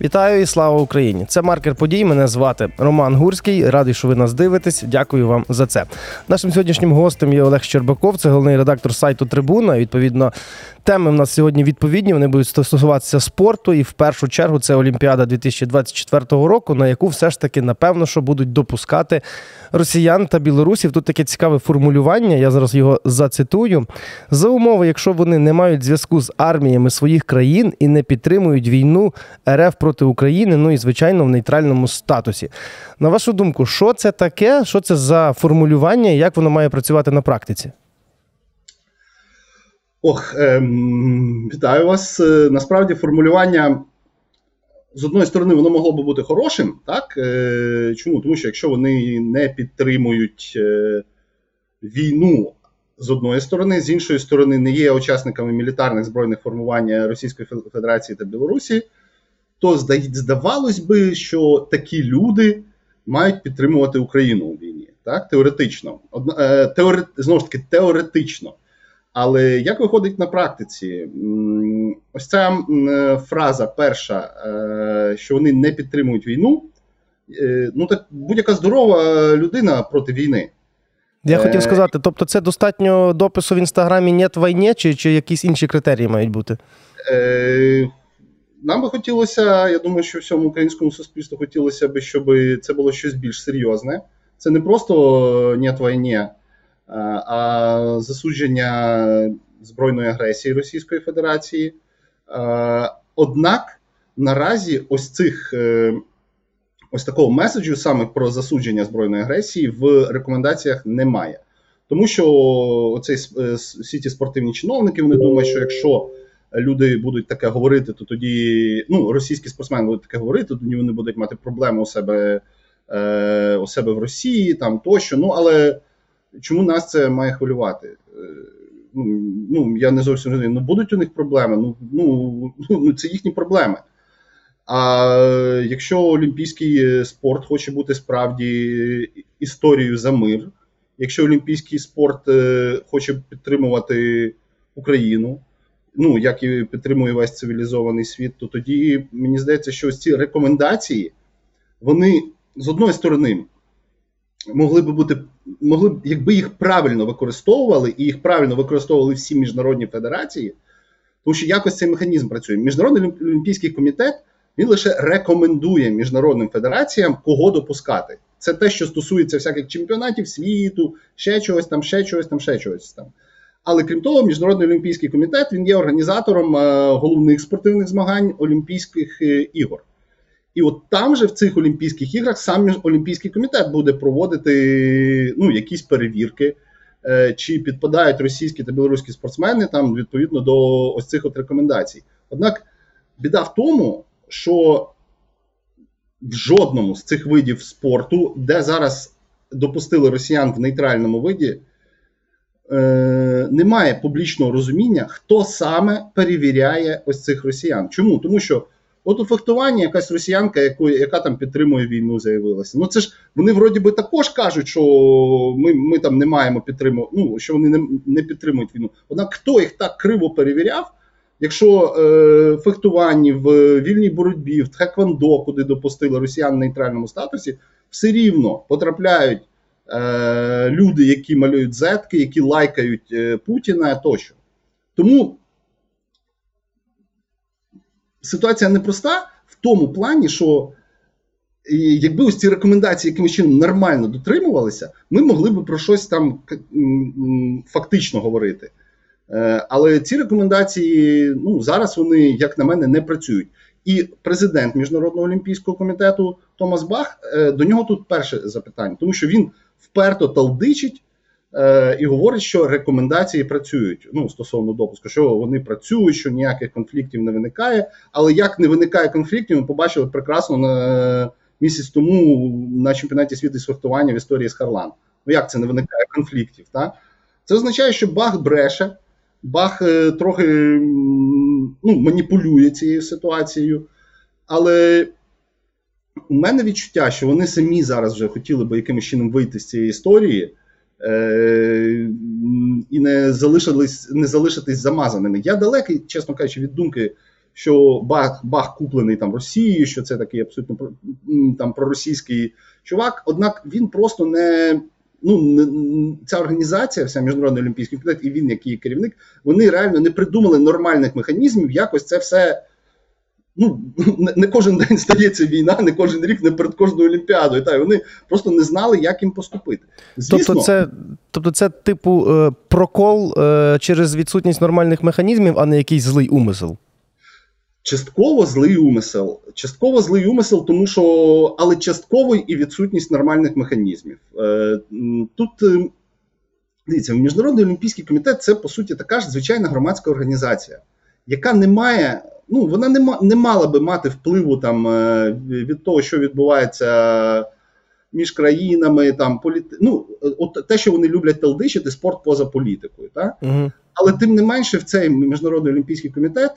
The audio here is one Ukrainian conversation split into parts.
Вітаю і слава Україні! Це маркер подій. Мене звати Роман Гурський. Радий, що ви нас дивитесь. Дякую вам за це. Нашим сьогоднішнім гостем є Олег Щербаков, це головний редактор сайту Трибуна. Відповідно, теми в нас сьогодні відповідні. Вони будуть стосуватися спорту. І в першу чергу це Олімпіада 2024 року, на яку все ж таки напевно що будуть допускати росіян та білорусів. Тут таке цікаве формулювання. Я зараз його зацитую. За умови, якщо вони не мають зв'язку з арміями своїх країн і не підтримують війну РФ проти України, ну і звичайно в нейтральному статусі. На вашу думку, що це таке? Що це за формулювання як воно має працювати на практиці? Ох, ем, вітаю вас. Е, Насправді формулювання з одної сторони воно могло би бути хорошим, так? Е, Чому? Тому що якщо вони не підтримують е, війну з одної сторони, з іншої сторони, не є учасниками мілітарних збройних формувань Російської Федерації та Білорусі, то здавалось би, що такі люди мають підтримувати Україну у війні. Так, теоретично. Одна, е, теоре, знову ж таки, теоретично. Але як виходить на практиці? Ось ця фраза перша, е, що вони не підтримують війну. е, Ну так будь-яка здорова людина проти війни. Я Е, хотів сказати, тобто це достатньо допису в інстаграмі «Нет війні» чи, чи якісь інші критерії мають бути? Нам би хотілося, я думаю, що всьому українському суспільству хотілося б, щоб це було щось більш серйозне. Це не просто «нет війні», а- а засудження збройної агресії Російської Федерації. Е, Однак наразі ось цих е, ось такого меседжу саме про засудження збройної агресії в рекомендаціях немає. Тому що е, всі ті спортивні чиновники вони думають, що якщо люди будуть таке говорити, то тоді ну російські спортсмени будуть таке говорити, тоді вони будуть мати проблеми у себе е, у себе в Росії, там тощо. Ну але чому нас це має хвилювати? Е, Ну, ну я не зовсім розумію. Ну будуть у них проблеми. Ну, ну, ну це їхні проблеми. А якщо олімпійський спорт хоче бути справді історією за мир, якщо олімпійський спорт е, хоче підтримувати Україну, ну як і підтримує весь цивілізований світ, то тоді мені здається, що ось ці рекомендації, вони з одної сторони могли би бути, могли б, якби їх правильно використовували, і їх правильно використовували всі міжнародні федерації, тому що якось цей механізм працює. Міжнародний Олімп- олімпійський комітет він лише рекомендує міжнародним федераціям, кого допускати. Це те, що стосується всяких чемпіонатів світу, ще чогось там, ще чогось там, ще чогось там. Але крім того, Міжнародний олімпійський комітет він є організатором е, головних спортивних змагань Олімпійських е, ігор. І от там же в цих Олімпійських іграх сам Олімпійський комітет буде проводити ну, якісь перевірки, е, чи підпадають російські та білоруські спортсмени там відповідно до ось цих от рекомендацій. Однак біда в тому, що в жодному з цих видів спорту, де зараз допустили росіян в нейтральному виді, е, немає публічного розуміння, хто саме перевіряє ось цих росіян. Чому? Тому що от у фехтуванні якась росіянка, яку, яка там підтримує війну, заявилася. Ну це ж вони вроді би також кажуть, що ми, ми там не маємо підтримувати, ну що вони не, не підтримують війну. Однак хто їх так криво перевіряв? Якщо е, фехтуванні, в вільній боротьбі, в тхеквондо, куди допустили росіян в нейтральному статусі, все рівно потрапляють е, люди, які малюють зетки, які лайкають е, Путіна тощо. Тому ситуація непроста в тому плані, що якби ось ці рекомендації якимось чином нормально дотримувалися, ми могли б про щось там фактично говорити. Е, Але ці рекомендації ну зараз вони, як на мене, не працюють. І президент Міжнародного олімпійського комітету Томас Бах е, до нього тут перше запитання, тому що він вперто талдичить і говорить, що рекомендації працюють ну стосовно допуску, що вони працюють, що ніяких конфліктів не виникає. Але як не виникає конфліктів, ми побачили прекрасно на місяць тому на чемпіонаті світу з фехтування в історії з Харлан. Ну як це не виникає конфліктів? Та? Це означає, що Бах бреше, Бах е, трохи ну, маніпулює цією ситуацією. Але у мене відчуття, що вони самі зараз вже хотіли би якимось чином вийти з цієї історії е, і не залишились, не залишитись замазаними. Я далекий, чесно кажучи, від думки, що Бах Бах куплений там Росією, що це такий абсолютно там проросійський чувак. Однак він просто не. Ну, ця організація, вся міжнародний олімпійський комітет, і він, який керівник, вони реально не придумали нормальних механізмів, якось це все ну не кожен день стається війна, не кожен рік, не перед кожною олімпіадою. Та вони просто не знали, як їм поступити. Звісно, тобто, це тобто, це типу е, прокол е, через відсутність нормальних механізмів, а не якийсь злий умисел. Частково злий умисел. Частково злий умисел, тому що але частково і відсутність нормальних механізмів. Е, тут дивіться, Міжнародний олімпійський комітет це по суті така ж звичайна громадська організація, яка не має ну, вона не не мала би мати впливу там е, від того, що відбувається між країнами. там політи... ну, от Те, що вони люблять телдичити, спорт поза політикою. Так? Угу. Але тим не менше, в цей міжнародний олімпійський комітет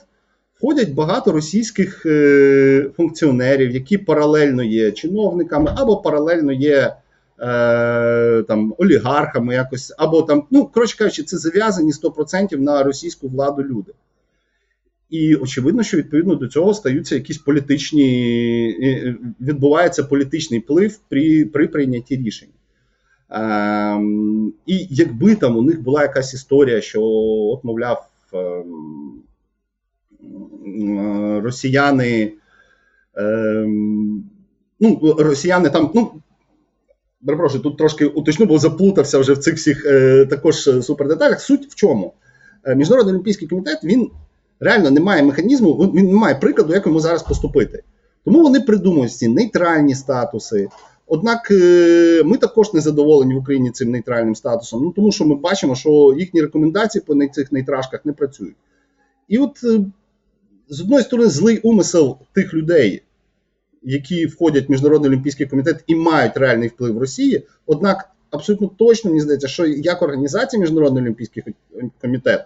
входять багато російських е, функціонерів, які паралельно є чиновниками або паралельно є. Е, там олігархами якось, або там, ну коротше кажучи, це зав'язані 100% на російську владу люди. І очевидно, що відповідно до цього стаються якісь політичні, відбувається політичний вплив при при прийнятті рішень. Ем, І якби там у них була якась історія, що, от, мовляв, ем, росіяни, ем, ну, росіяни там, ну, перепрошую, тут трошки уточню, бо заплутався вже в цих всіх е, також супердеталях. Суть в чому? Е, Міжнародний олімпійський комітет він реально немає механізму, він не має прикладу, як йому зараз поступити. Тому вони придумують ці нейтральні статуси. Однак е, ми також не задоволені в Україні цим нейтральним статусом, ну тому що ми бачимо, що їхні рекомендації по цих нейтрашках не працюють. І от е, з одної сторони, злий умисел тих людей, які входять в Міжнародний олімпійський комітет і мають реальний вплив в Росії, однак абсолютно точно мені здається, що як організація Міжнародний олімпійський комітет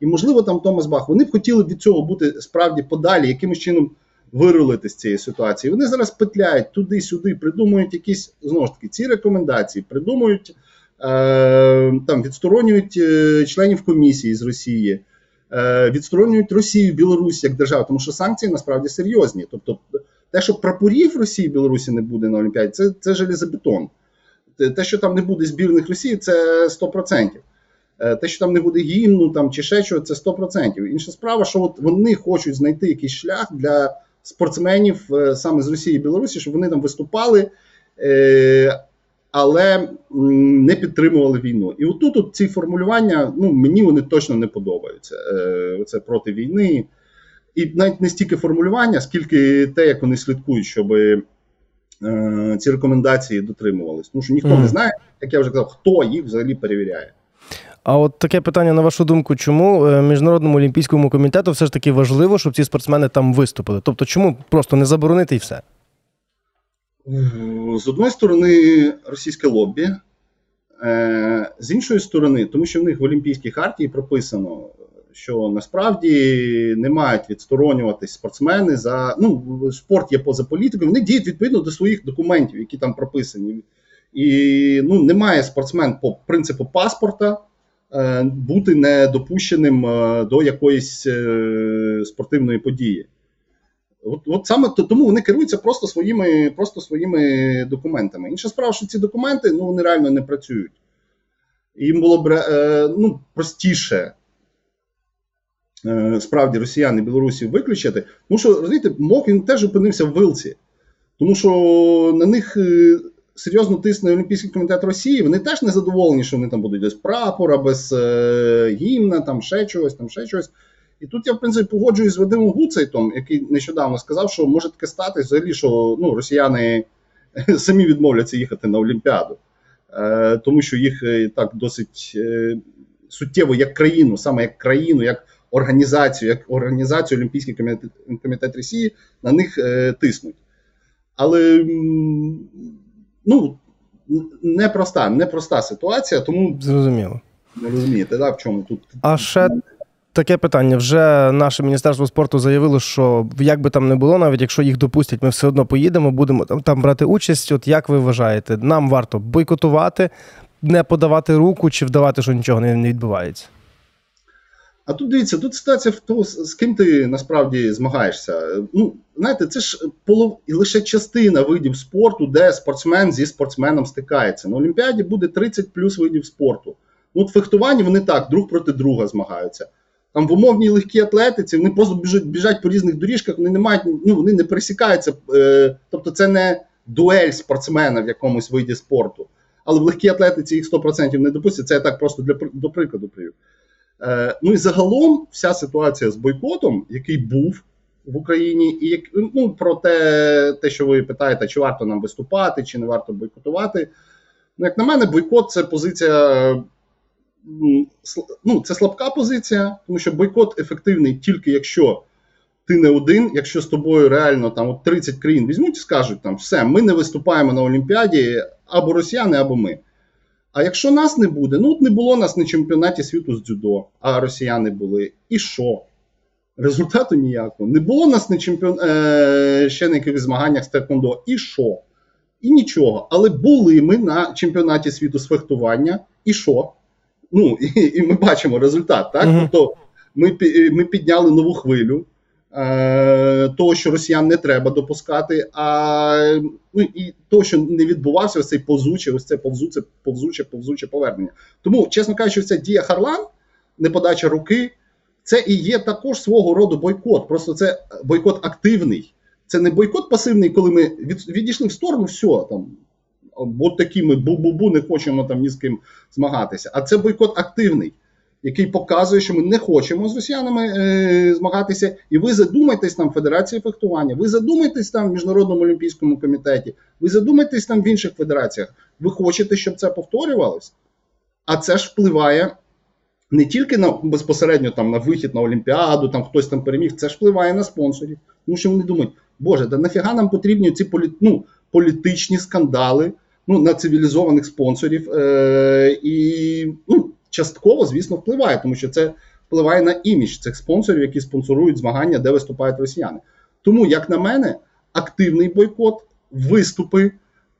і, можливо, там Томас Бах, вони б хотіли від цього бути справді подалі, якимось чином вирулити з цієї ситуації. Вони зараз петляють туди-сюди, придумують якісь знову ж таки ці рекомендації, придумують е, там, відсторонюють е, членів комісії з Росії. Е, відсторонюють Росію, Білорусь як державу, тому що санкції насправді серйозні. Тобто, те, що прапорів Росії Білорусі не буде на Олімпіаді, це це железобетон. Те, що там не буде збірних Росії, це 100%. Е, те, що там не буде гімну там, чи ще чого, це 100%. Інша справа, що от вони хочуть знайти якийсь шлях для спортсменів е, саме з Росії і Білорусі, щоб вони там виступали, е, але не підтримували війну. І отут от ці формулювання ну, мені вони точно не подобаються. Це проти війни. І навіть не стільки формулювання, скільки те, як вони слідкують, щоб ці рекомендації дотримувались. Тому що ніхто mm. не знає, як я вже казав, хто їх взагалі перевіряє. А от таке питання, на вашу думку, чому е, Міжнародному олімпійському комітету все ж таки важливо, щоб ці спортсмени там виступили? Тобто, чому просто не заборонити і все? З одної сторони, російське лобі, е, з іншої сторони, тому що в них в Олімпійській хартії прописано, що насправді не мають відсторонюватись спортсмени за ну, спорт є поза політикою, вони діють відповідно до своїх документів, які там прописані. І ну, немає спортсмен по принципу паспорта. Е, бути недопущеним е, до якоїсь е, спортивної події. От от саме тому вони керуються просто своїми просто своїми документами. Інша справа, що ці документи ну, вони реально не працюють. Їм було б ну, простіше справді росіян і білорусів виключити. Тому що розумієте, МОК він теж опинився в вилці, тому що на них серйозно тисне Олімпійський комітет Росії, вони теж не задоволені, що вони там будуть без прапора, без е, гімна, там ще чогось, там ще чогось. І тут я, в принципі, погоджуюсь з Вадимом Гуцейтом, який нещодавно сказав, що може таке стати взагалі, що ну, росіяни самі відмовляться їхати на Олімпіаду, е, тому що їх е, так досить е, суттєво як країну, саме як країну, як організацію, як організацію Олімпійський комітет, комітет Росії на них е, тиснуть. Але ну, непроста, непроста ситуація, тому зрозуміло. Не розумієте, да, в чому тут. А ще таке питання. Вже наше міністерство спорту заявило, що як би там не було, навіть якщо їх допустять, ми все одно поїдемо, будемо там, брати участь. От як ви вважаєте, нам варто бойкотувати, не подавати руку чи вдавати, що нічого не відбувається? А тут дивіться, тут ситуація в з з ким ти насправді змагаєшся. Ну, знаєте, це ж полов... лише частина видів спорту, де спортсмен зі спортсменом стикається. На Олімпіаді буде 30 плюс видів спорту. Ну, от фехтуванні вони так, друг проти друга змагаються. Там в умовній легкій атлетиці вони просто біжать, біжать по різних доріжках, вони не мають, ну вони не пересікаються. Е, тобто це не дуель спортсмена в якомусь виді спорту. Але в легкій атлетиці їх 100% не допустять. Це я так просто для до прикладу привів. Е, ну і загалом вся ситуація з бойкотом, який був в Україні, і як ну про те, те, що ви питаєте, чи варто нам виступати, чи не варто бойкотувати. Ну, як на мене, бойкот це позиція. Ну, це слабка позиція, тому що бойкот ефективний тільки якщо ти не один, якщо з тобою реально там от 30 країн візьмуть і скажуть, там все, ми не виступаємо на Олімпіаді або росіяни, або ми. А якщо нас не буде, ну от не було нас на чемпіонаті світу з дзюдо, а росіяни були. І що? Результату ніякого. Не було нас на чемпіон... е... ще на якихось змаганнях з Текондо. І що? І нічого. Але були ми на чемпіонаті світу з фехтування. І що? Ну, і, і ми бачимо результат. так? Тобто ми, ми підняли нову хвилю. Е, того, що росіян не треба допускати, а ну і того, що не відбувався ось цей повзуче, ось це повзуче, повзуче, повзуче повернення. Тому, чесно кажучи, ця дія Харлан, неподача руки, це і є також свого роду бойкот. Просто це бойкот активний. Це не бойкот пасивний, коли ми від, відійшли в сторону, все там. От такі ми бу-бу-бу, не хочемо там ні з ким змагатися. А це бойкот активний, який показує, що ми не хочемо з росіянами е, змагатися. І ви задумайтесь там в Федерації фехтування, ви задумайтесь там в Міжнародному олімпійському комітеті, ви задумайтесь там в інших федераціях. Ви хочете, щоб це повторювалось? А це ж впливає не тільки на безпосередньо там на вихід на Олімпіаду, там хтось там переміг, це ж впливає на спонсорів. Тому що вони думають, Боже, да нафіга нам потрібні ці полі... ну, політичні скандали ну, на цивілізованих спонсорів. Е- і частково, звісно, впливає, тому що це впливає на імідж цих спонсорів, які спонсорують змагання, де виступають росіяни. Тому, як на мене, активний бойкот, виступи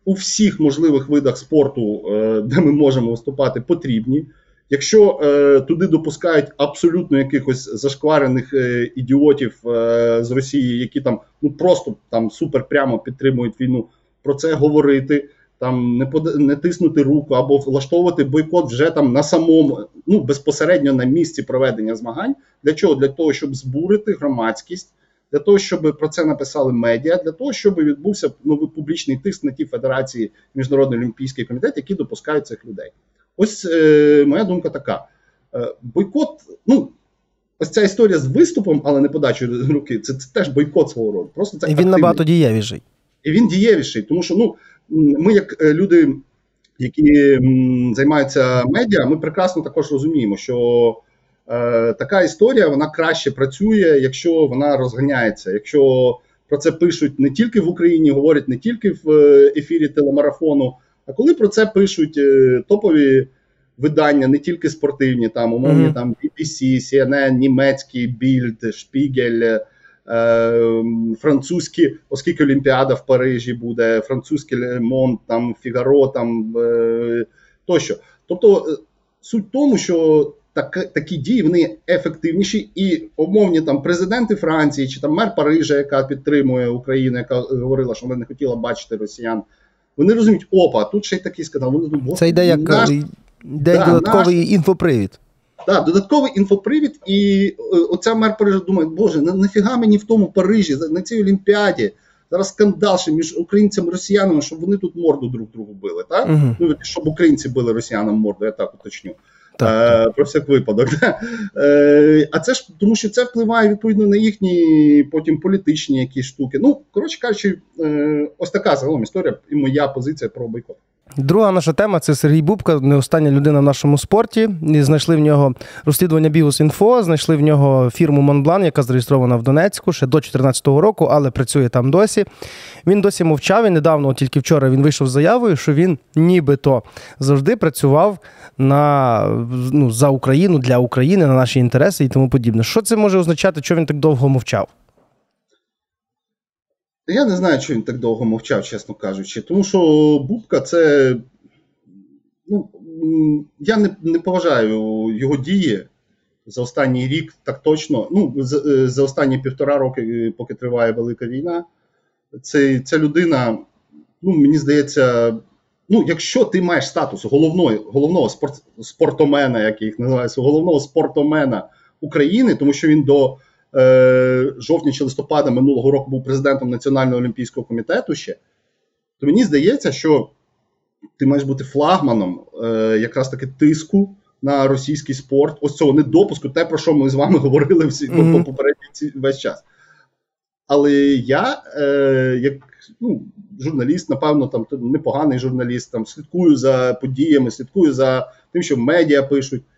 у всіх можливих видах спорту, е, де ми можемо виступати, потрібні. Якщо е, туди допускають абсолютно якихось зашкварених е, ідіотів е, з Росії, які там ну просто там супер прямо підтримують війну, про це говорити, там не под... не тиснути руку або влаштовувати бойкот вже там на самому, ну безпосередньо на місці проведення змагань. Для чого? Для того, щоб збурити громадськість, для того, щоб про це написали медіа, для того, щоб відбувся новий публічний тиск на ті федерації Міжнародний олімпійський комітет, які допускають цих людей. Ось е, моя думка така: е, бойкот, ну. Ось ця історія з виступом, але не подачою руки, це, це теж бойкот свого роду. Просто це І він активний. набагато дієвіший. І він дієвіший, тому що ну ми, як е, люди, які займаються медіа, ми прекрасно також розуміємо, що е, така історія вона краще працює, якщо вона розганяється. Якщо про це пишуть не тільки в Україні, говорять не тільки в е, ефірі телемарафону, а коли про це пишуть е, топові видання, не тільки спортивні, там умовні Мгм. там BBC, CNN, німецький Bild, Spiegel, е, французькі, оскільки Олімпіада в Парижі буде, французький Monde, там Фігаро, там е, тощо. Тобто е, суть в тому, що так, такі дії вони ефективніші, і умовні там президенти Франції чи там мер Парижа, яка підтримує Україну, яка говорила, що вона не хотіла бачити росіян. Вони розуміють, опа, тут ще й такий сказав. Вони думають, Це йде як наш е, йде Да, додатковий інфопривід. Да, додатковий інфопривід, і е, оця мер Парижа думає, боже, на, нафіга мені в тому Парижі, на цій Олімпіаді. Зараз скандал ще між українцями і росіянами, щоб вони тут морду друг другу били. Так? Мгм. Ну, щоб українці били росіянам морду, я так уточню. Так, Е, про всяк випадок. Е, а це ж тому, що це впливає відповідно на їхні потім політичні якісь штуки. Ну, коротше кажучи, е, ось така загалом історія і моя позиція про бойкот. Друга наша тема це Сергій Бубка, не остання людина в нашому спорті. І знайшли в нього розслідування Бігус.Інфо, знайшли в нього фірму Монблан, яка зареєстрована в Донецьку ще до 2014 року, але працює там досі. Він досі мовчав і недавно, тільки вчора, він вийшов з заявою, що він нібито завжди працював на, ну, за Україну, для України, на наші інтереси і тому подібне. Що це може означати, що він так довго мовчав? Я не знаю, що він так довго мовчав, чесно кажучи. Тому що Бубка це. Ну, я не, не поважаю його дії. за останній рік так точно, ну за, е, за останні півтора роки, е, поки триває велика війна, це, ця людина, ну мені здається, ну якщо ти маєш статус головної, головного спорт, спортомена, як їх називається, головного спортомена України, тому що він до жовтня чи листопада минулого року був президентом Національного олімпійського комітету ще, то мені здається, що ти маєш бути флагманом е, якраз таки тиску на російський спорт, ось цього недопуску, те, про що ми з вами говорили всі mm-hmm. попередній весь час. Але я, е, як ну, журналіст, напевно, там непоганий журналіст, там слідкую за подіями, слідкую за тим, що медіа пишуть, е,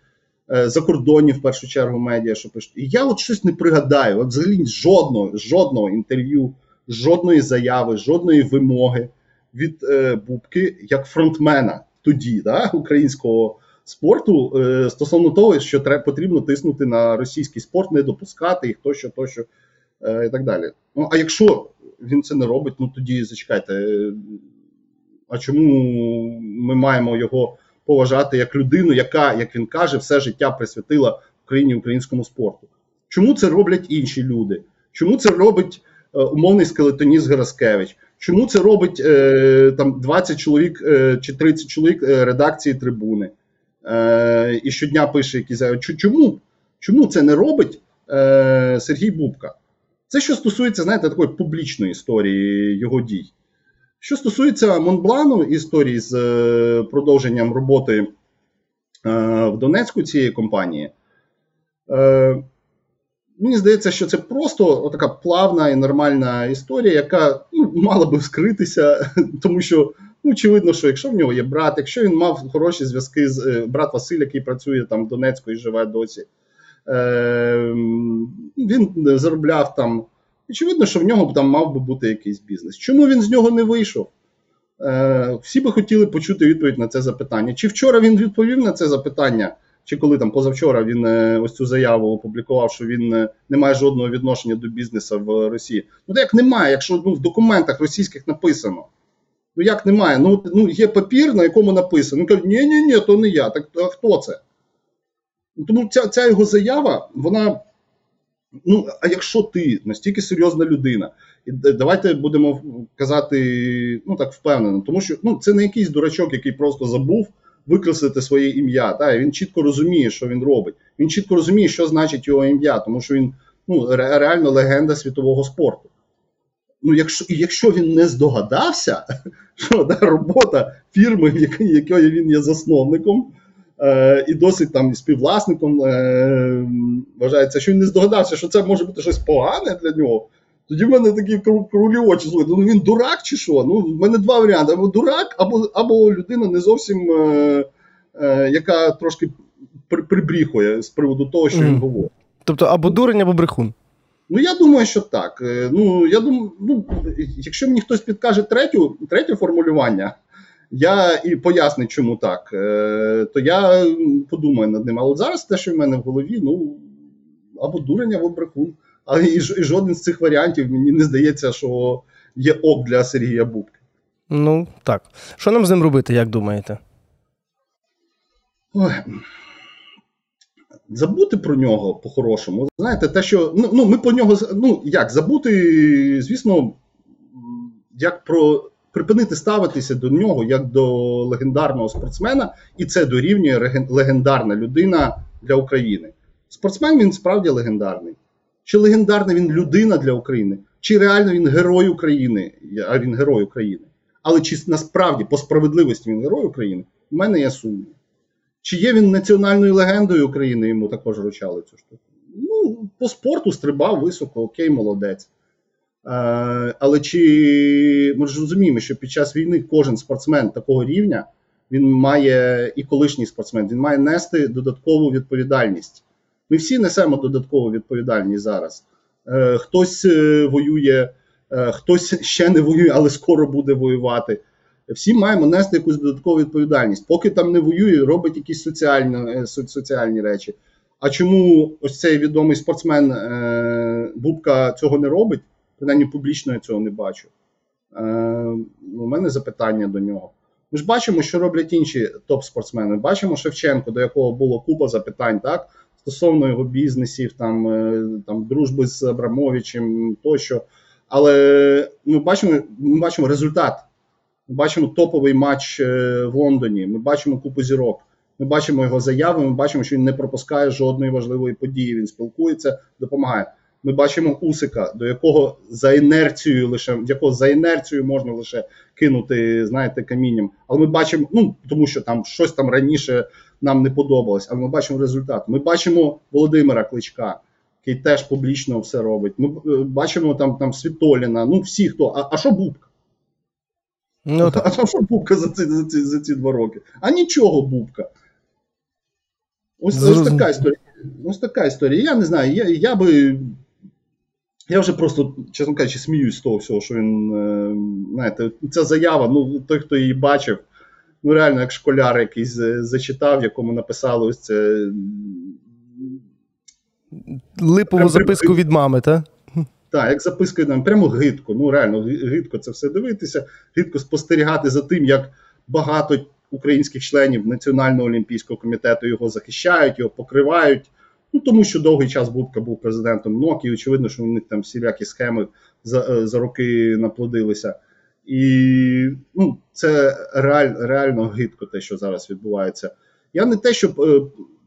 за кордонів в першу чергу медіа, що пишуть. І я от щось не пригадаю. От взагалі жодного, жодного інтерв'ю, жодної заяви, жодної вимоги від е, Бубки як фронтмена тоді, да, українського спорту, е, стосовно того, що треба потрібно тиснути на російський спорт, не допускати їх тощо, тощо е, і так далі. Ну а якщо він це не робить, ну тоді зачекайте. е, А чому ми маємо його поважати як людину, яка, як він каже, все життя присвятила Україні українському спорту? Чому це роблять інші люди? Чому це робить е, умовний скелетоніст Гераскевич? Чому це робить е, там 20 чоловік е, чи 30 чоловік е, редакції трибуни? Е, і щодня пише якісь Чому? Чому це не робить е, Сергій Бубка? Це що стосується, знаєте, такої публічної історії його дій. Що стосується Монблану історії з е, продовженням роботи е, в Донецьку цієї компанії, е, мені здається, що це просто така плавна і нормальна історія, яка ну, мала би скритися, тому що ну, очевидно, що якщо в нього є брат, якщо він мав хороші зв'язки з брат Василь, який працює там в Донецьку і живе досі, він заробляв там. Очевидно, що в нього там мав би бути якийсь бізнес. Чому він з нього не вийшов? Е, всі би хотіли почути відповідь на це запитання. Чи вчора він відповів на це запитання, чи коли там позавчора він е, ось цю заяву опублікував, що він е, не має жодного відношення до бізнесу в Росії? Ну як немає, якщо ну, в документах російських написано. Ну як немає? Ну, ну є папір, на якому написано. Каже, ні, ні, ні, то не я. Так а хто це? Ну, Тому ця, ця його заява, вона. Ну, а якщо ти настільки серйозна людина, і давайте будемо казати ну так впевнено, тому що ну, це не якийсь дурачок, який просто забув викреслити своє ім'я. Та? Він чітко розуміє, що він робить. Він чітко розуміє, що значить його ім'я, тому що він ну, реально легенда світового спорту. Ну, якщо, якщо він не здогадався, що да, робота фірми, в якої він є засновником, е, і досить там співвласником е, вважається, що він не здогадався, що це може бути щось погане для нього. Тоді в мене такі кру- крулі очі слухайте, ну він дурак чи що? Ну, в мене два варіанти: або дурак, або, або людина не зовсім, е, е, яка трошки при, прибріхує з приводу того, що він говорить. Тобто або дурень, або брехун. Ну, я думаю, що так. Е, Ну, я думаю, ну, якщо мені хтось підкаже третю, третє формулювання, я і поясню, чому так, е, то я подумаю над ним. Але зараз те, що в мене в голові, ну або дурень, або брехун. Але і, і жоден з цих варіантів мені не здається, що є ок для Сергія Бубки. Ну так. Що нам з ним робити, як думаєте? Ой. Забути про нього по-хорошому. Знаєте, те, що ну, ну ми про нього ну як забути, звісно, як про припинити ставитися до нього як до легендарного спортсмена, і це дорівнює легендарна людина для України. Спортсмен він справді легендарний. Чи легендарна він людина для України, чи реально він герой України, а він герой України. Але чи насправді по справедливості він герой України, в мене є сумнів. Чи є він національною легендою України, йому також вручали цю штуку. Ну, по спорту стрибав високо, окей, молодець. Е, але чи ми ж розуміємо, що під час війни кожен спортсмен такого рівня, він має і колишній спортсмен, він має нести додаткову відповідальність. Ми всі несемо додаткову відповідальність зараз. Е, хтось е, воює, хтось ще не воює, але скоро буде воювати всі маємо нести якусь додаткову відповідальність. Поки там не воює, робить якісь соціальні, соціальні речі. А чому ось цей відомий спортсмен Бубка цього не робить? Принаймні публічно я цього не бачу. Е, у мене запитання до нього. Ми ж бачимо, що роблять інші топ-спортсмени. Бачимо Шевченко, до якого було купа запитань, так? стосовно його бізнесів, там, е, там дружби з Абрамовичем тощо. Але ми бачимо, ми бачимо результат. Ми бачимо топовий матч е, в Лондоні. Ми бачимо купу зірок. Ми бачимо його заяви. Ми бачимо, що він не пропускає жодної важливої події. Він спілкується, допомагає. Ми бачимо Усика, до якого за інерцією лише якого за інерцією можна лише кинути, знаєте, камінням. Але ми бачимо, ну тому що там щось там раніше нам не подобалось, але ми бачимо результат. Ми бачимо Володимира Кличка, який теж публічно все робить. Ми е, бачимо там, там Світоліна, ну всі хто. А, а що Бубка? Ну, так. А що Бубка за ці, за, ці, за ці два роки? А нічого Бубка. Ось, ось така історія. Ось така історія. Я не знаю, я, я би. Я вже просто, чесно кажучи, сміюсь з того всього, що він. е, Знаєте, ця заява, ну, той, хто її бачив, ну реально, як школяр якийсь е, зачитав, якому написали ось це. Липову записку від мами, так? Так, як записка нам, прямо гидко. Ну реально гидко це все дивитися, гидко спостерігати за тим, як багато українських членів Національного олімпійського комітету його захищають, його покривають. Ну тому що довгий час Бубка був президентом НОК, і очевидно, що у них там всілякі схеми за, е, за роки наплодилися. І ну, це реаль, реально гидко, те, що зараз відбувається. Я не те, щоб е,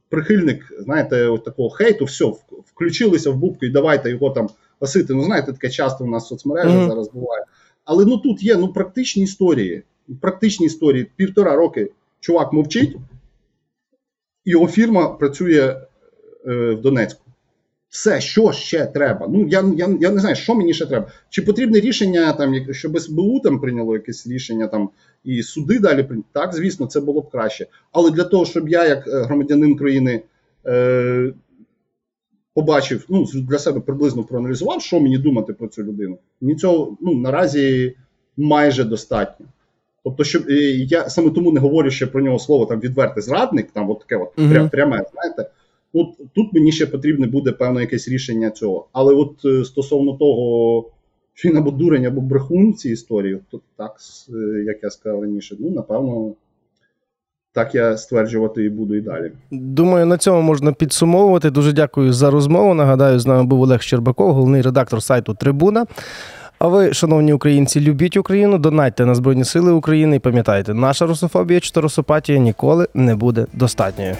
прихильник, знаєте, от такого хейту, все, включилися в Бубку і давайте його там гасити. Ну, знаєте, таке часто у нас в соцмережах Мгм. зараз буває. Але ну тут є ну, практичні історії. Практичні історії. Півтора роки чувак мовчить, його фірма працює в Донецьку. Все, що ще треба? Ну я, я, я не знаю, що мені ще треба. Чи потрібне рішення, там, щоб СБУ там прийняло якесь рішення там і суди далі прийняли? Так, звісно, це було б краще. Але для того, щоб я, як е, громадянин країни, е, побачив, ну для себе приблизно проаналізував, що мені думати про цю людину. Мені цього ну, наразі майже достатньо. Тобто, щоб е, я саме тому не говорю ще про нього слово там відвертий зрадник, там от таке от пряме, знаєте. От тут мені ще потрібне буде певне якесь рішення цього. Але от е, стосовно того, що він або дурень, або брехун в цій історії, то так, е, як я сказав раніше, ну напевно, так я стверджувати і буду і далі. Думаю, на цьому можна підсумовувати. Дуже дякую за розмову. Нагадаю, з нами був Олег Щербаков, головний редактор сайту Трибуна. А ви, шановні українці, любіть Україну, донатьте на Збройні Сили України і пам'ятайте, наша русофобія чи русопатія ніколи не буде достатньою.